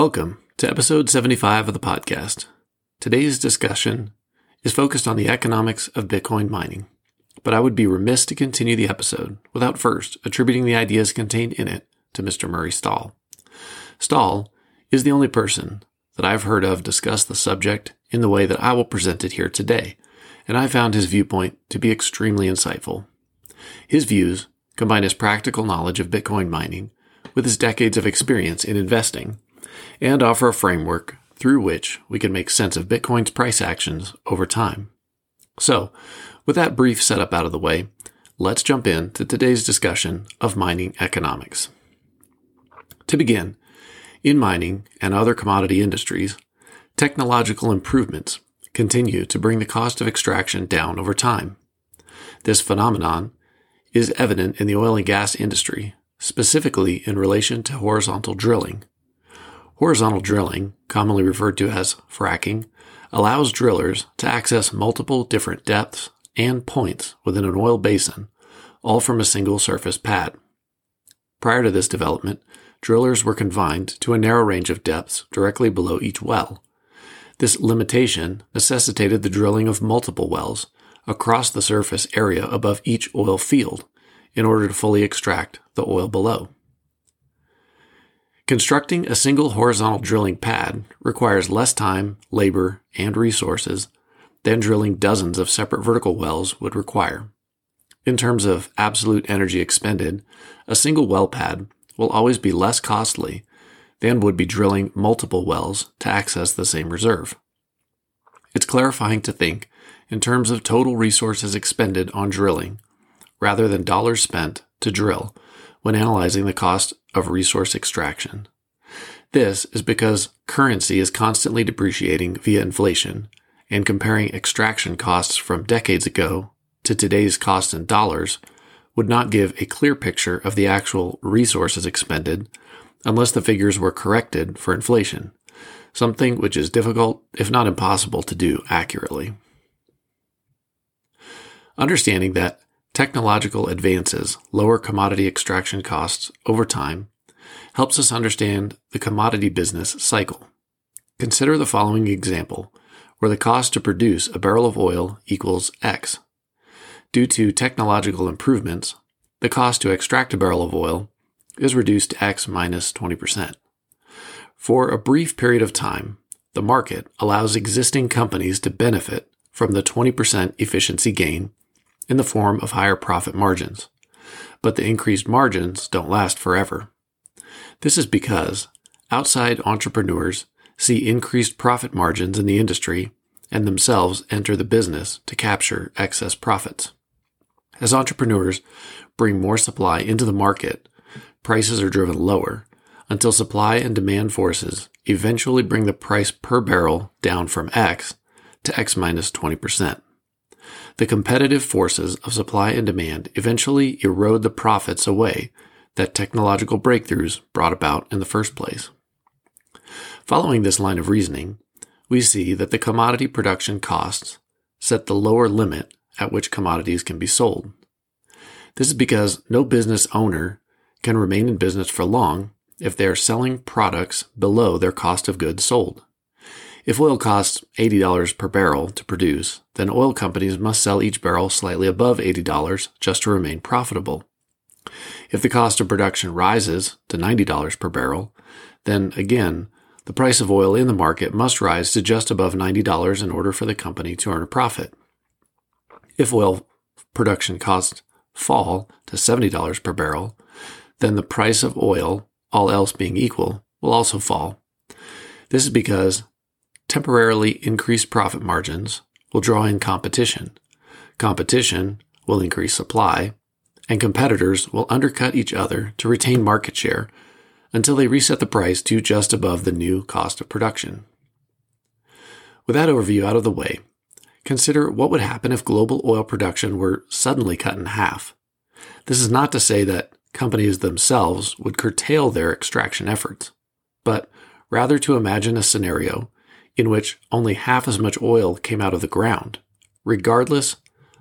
Welcome to episode 75 of the podcast. Today's discussion is focused on the economics of Bitcoin mining, but I would be remiss to continue the episode without first attributing the ideas contained in it to Mr. Murray Stahl. Stahl is the only person that I've heard of discuss the subject in the way that I will present it here today, and I found his viewpoint to be extremely insightful. His views combine his practical knowledge of Bitcoin mining with his decades of experience in investing and offer a framework through which we can make sense of Bitcoin's price actions over time. So, with that brief setup out of the way, let's jump into today's discussion of mining economics. To begin, in mining and other commodity industries, technological improvements continue to bring the cost of extraction down over time. This phenomenon is evident in the oil and gas industry, specifically in relation to horizontal drilling, Horizontal drilling, commonly referred to as fracking, allows drillers to access multiple different depths and points within an oil basin, all from a single surface pad. Prior to this development, drillers were confined to a narrow range of depths directly below each well. This limitation necessitated the drilling of multiple wells across the surface area above each oil field in order to fully extract the oil below. Constructing a single horizontal drilling pad requires less time, labor, and resources than drilling dozens of separate vertical wells would require. In terms of absolute energy expended, a single well pad will always be less costly than would be drilling multiple wells to access the same reserve. It's clarifying to think in terms of total resources expended on drilling rather than dollars spent to drill when analyzing the cost of resource extraction. This is because currency is constantly depreciating via inflation, and comparing extraction costs from decades ago to today's cost in dollars would not give a clear picture of the actual resources expended unless the figures were corrected for inflation, something which is difficult, if not impossible, to do accurately. Understanding that technological advances lower commodity extraction costs over time helps us understand the commodity business cycle. Consider the following example, where the cost to produce a barrel of oil equals X. Due to technological improvements, the cost to extract a barrel of oil is reduced to X minus 20%. For a brief period of time, the market allows existing companies to benefit from the 20% efficiency gain in the form of higher profit margins. But the increased margins don't last forever. This is because outside entrepreneurs see increased profit margins in the industry and themselves enter the business to capture excess profits. As entrepreneurs bring more supply into the market, prices are driven lower until supply and demand forces eventually bring the price per barrel down from X to X minus 20%. The competitive forces of supply and demand eventually erode the profits away that technological breakthroughs brought about in the first place. Following this line of reasoning, we see that the commodity production costs set the lower limit at which commodities can be sold. This is because no business owner can remain in business for long if they are selling products below their cost of goods sold. If oil costs $80 per barrel to produce, then oil companies must sell each barrel slightly above $80 just to remain profitable. If the cost of production rises to $90 per barrel, then again, the price of oil in the market must rise to just above $90 in order for the company to earn a profit. If oil production costs fall to $70 per barrel, then the price of oil, all else being equal, will also fall. This is because temporarily increased profit margins will draw in competition. Competition will increase supply, and competitors will undercut each other to retain market share until they reset the price to just above the new cost of production. With that overview out of the way, consider what would happen if global oil production were suddenly cut in half. This is not to say that companies themselves would curtail their extraction efforts, but rather to imagine a scenario in which only half as much oil came out of the ground, regardless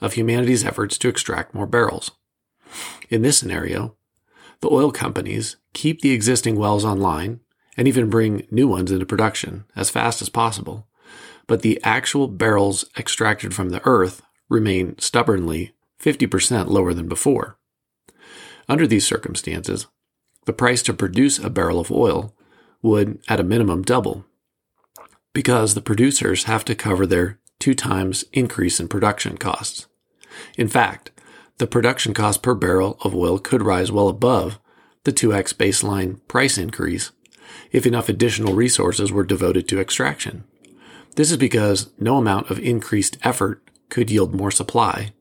of humanity's efforts to extract more barrels. In this scenario, the oil companies keep the existing wells online and even bring new ones into production as fast as possible. But the actual barrels extracted from the earth remain stubbornly 50% lower than before. Under these circumstances, the price to produce a barrel of oil would, at a minimum, double because the producers have to cover their two times increase in production costs. In fact, the production cost per barrel of oil could rise well above the 2x baseline price increase if enough additional resources were devoted to extraction. This is because no amount of increased effort could yield more supply,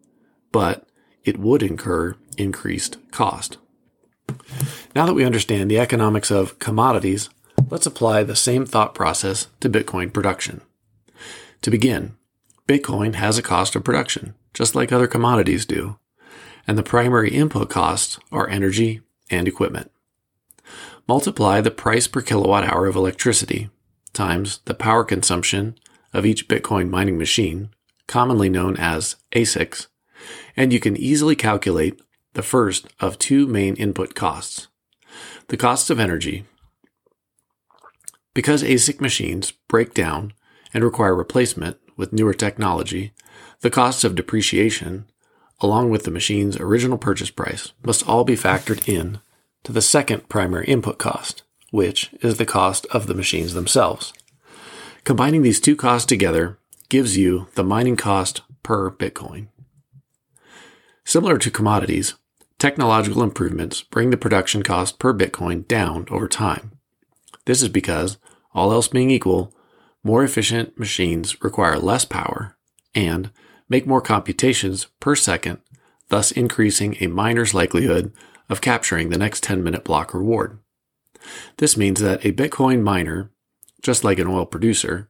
but it would incur increased cost. Now that we understand the economics of commodities, let's apply the same thought process to Bitcoin production. To begin, Bitcoin has a cost of production, just like other commodities do, and the primary input costs are energy and equipment. Multiply the price per kilowatt hour of electricity times the power consumption of each Bitcoin mining machine, commonly known as ASICs, and you can easily calculate the first of two main input costs the cost of energy. Because ASIC machines break down and require replacement with newer technology, the costs of depreciation, along with the machine's original purchase price, must all be factored in to the second primary input cost, which is the cost of the machines themselves. Combining these two costs together gives you the mining cost per Bitcoin. Similar to commodities, technological improvements bring the production cost per Bitcoin down over time. This is because, all else being equal, more efficient machines require less power and make more computations per second, thus increasing a miner's likelihood of capturing the next 10 minute block reward. This means that a Bitcoin miner, just like an oil producer,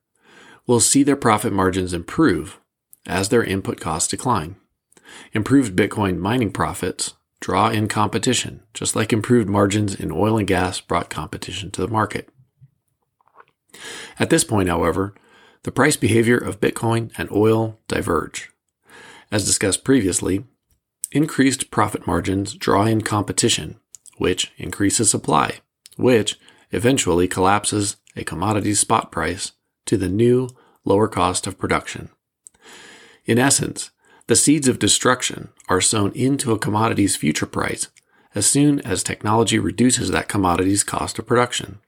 will see their profit margins improve as their input costs decline. Improved Bitcoin mining profits draw in competition, just like improved margins in oil and gas brought competition to the market. At this point, however, the price behavior of Bitcoin and oil diverge. As discussed previously, increased profit margins draw in competition, which increases supply, which eventually collapses a commodity's spot price to the new lower cost of production. In essence, the seeds of destruction are sown into a commodity's future price as soon as technology reduces that commodity's cost of production.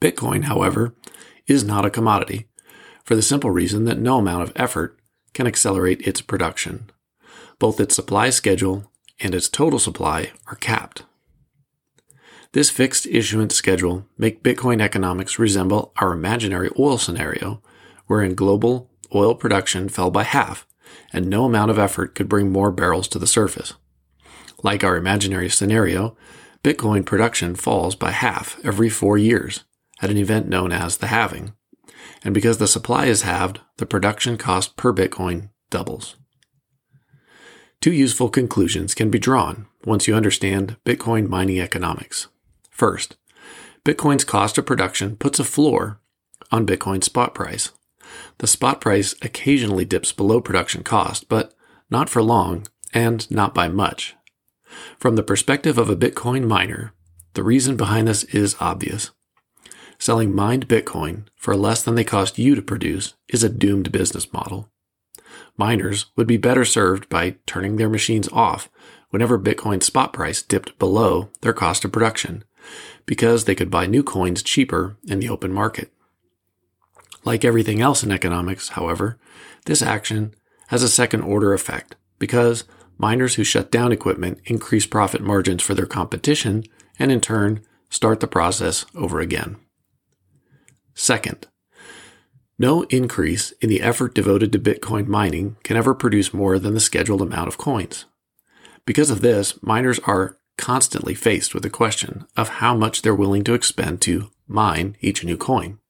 Bitcoin, however, is not a commodity for the simple reason that no amount of effort can accelerate its production. Both its supply schedule and its total supply are capped. This fixed issuance schedule make Bitcoin economics resemble our imaginary oil scenario, wherein global oil production fell by half and no amount of effort could bring more barrels to the surface. Like our imaginary scenario, Bitcoin production falls by half every four years at an event known as the halving. And because the supply is halved, the production cost per Bitcoin doubles. Two useful conclusions can be drawn once you understand Bitcoin mining economics. First, Bitcoin's cost of production puts a floor on Bitcoin's spot price. The spot price occasionally dips below production cost, but not for long and not by much. From the perspective of a Bitcoin miner, the reason behind this is obvious. Selling mined Bitcoin for less than they cost you to produce is a doomed business model. Miners would be better served by turning their machines off whenever Bitcoin's spot price dipped below their cost of production, because they could buy new coins cheaper in the open market. Like everything else in economics, however, this action has a second order effect because miners who shut down equipment increase profit margins for their competition and in turn start the process over again. Second, no increase in the effort devoted to Bitcoin mining can ever produce more than the scheduled amount of coins. Because of this, miners are constantly faced with the question of how much they're willing to expend to mine each new coin.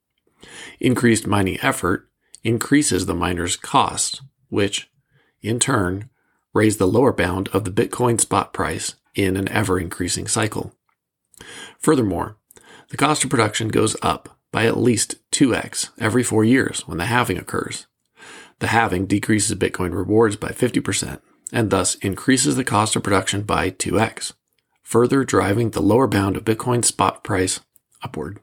Increased mining effort increases the miner's cost, which, in turn, raise the lower bound of the Bitcoin spot price in an ever increasing cycle. Furthermore, the cost of production goes up by at least 2x every four years when the halving occurs. The halving decreases Bitcoin rewards by 50% and thus increases the cost of production by 2x, further driving the lower bound of Bitcoin spot price upward.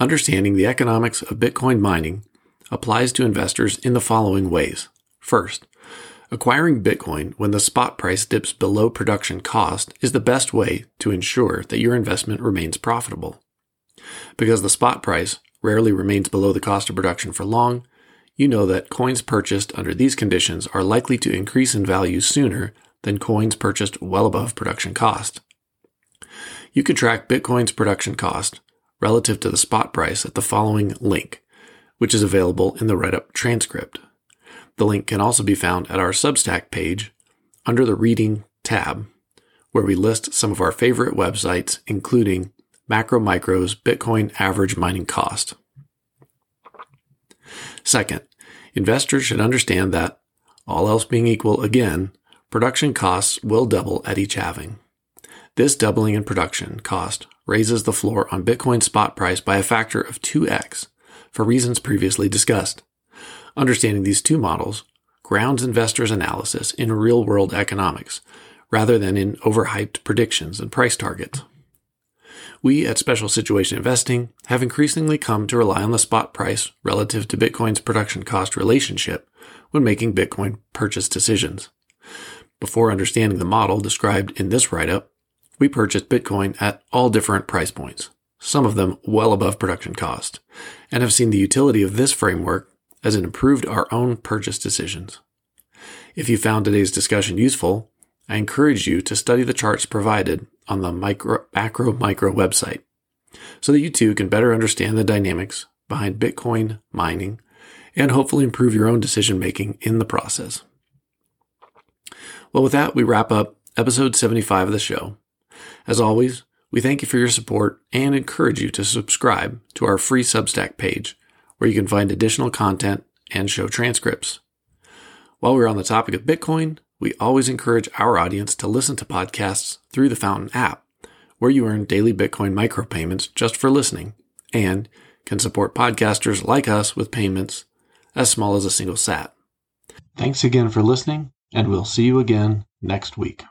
Understanding the economics of Bitcoin mining applies to investors in the following ways. First, acquiring Bitcoin when the spot price dips below production cost is the best way to ensure that your investment remains profitable. Because the spot price rarely remains below the cost of production for long, you know that coins purchased under these conditions are likely to increase in value sooner than coins purchased well above production cost. You can track Bitcoin's production cost relative to the spot price at the following link, which is available in the write up transcript. The link can also be found at our Substack page under the Reading tab, where we list some of our favorite websites, including Macro Micro's Bitcoin average mining cost. Second, investors should understand that, all else being equal again, production costs will double at each halving. This doubling in production cost raises the floor on Bitcoin spot price by a factor of 2x for reasons previously discussed. Understanding these two models grounds investors' analysis in real world economics rather than in overhyped predictions and price targets. We at Special Situation Investing have increasingly come to rely on the spot price relative to Bitcoin's production cost relationship when making Bitcoin purchase decisions. Before understanding the model described in this write up, we purchased Bitcoin at all different price points, some of them well above production cost, and have seen the utility of this framework as it improved our own purchase decisions. If you found today's discussion useful, I encourage you to study the charts provided on the micro, macro micro website so that you too can better understand the dynamics behind Bitcoin mining and hopefully improve your own decision making in the process. Well, with that, we wrap up episode 75 of the show. As always, we thank you for your support and encourage you to subscribe to our free Substack page where you can find additional content and show transcripts. While we're on the topic of Bitcoin, we always encourage our audience to listen to podcasts through the Fountain app, where you earn daily Bitcoin micropayments just for listening and can support podcasters like us with payments as small as a single sat. Thanks again for listening, and we'll see you again next week.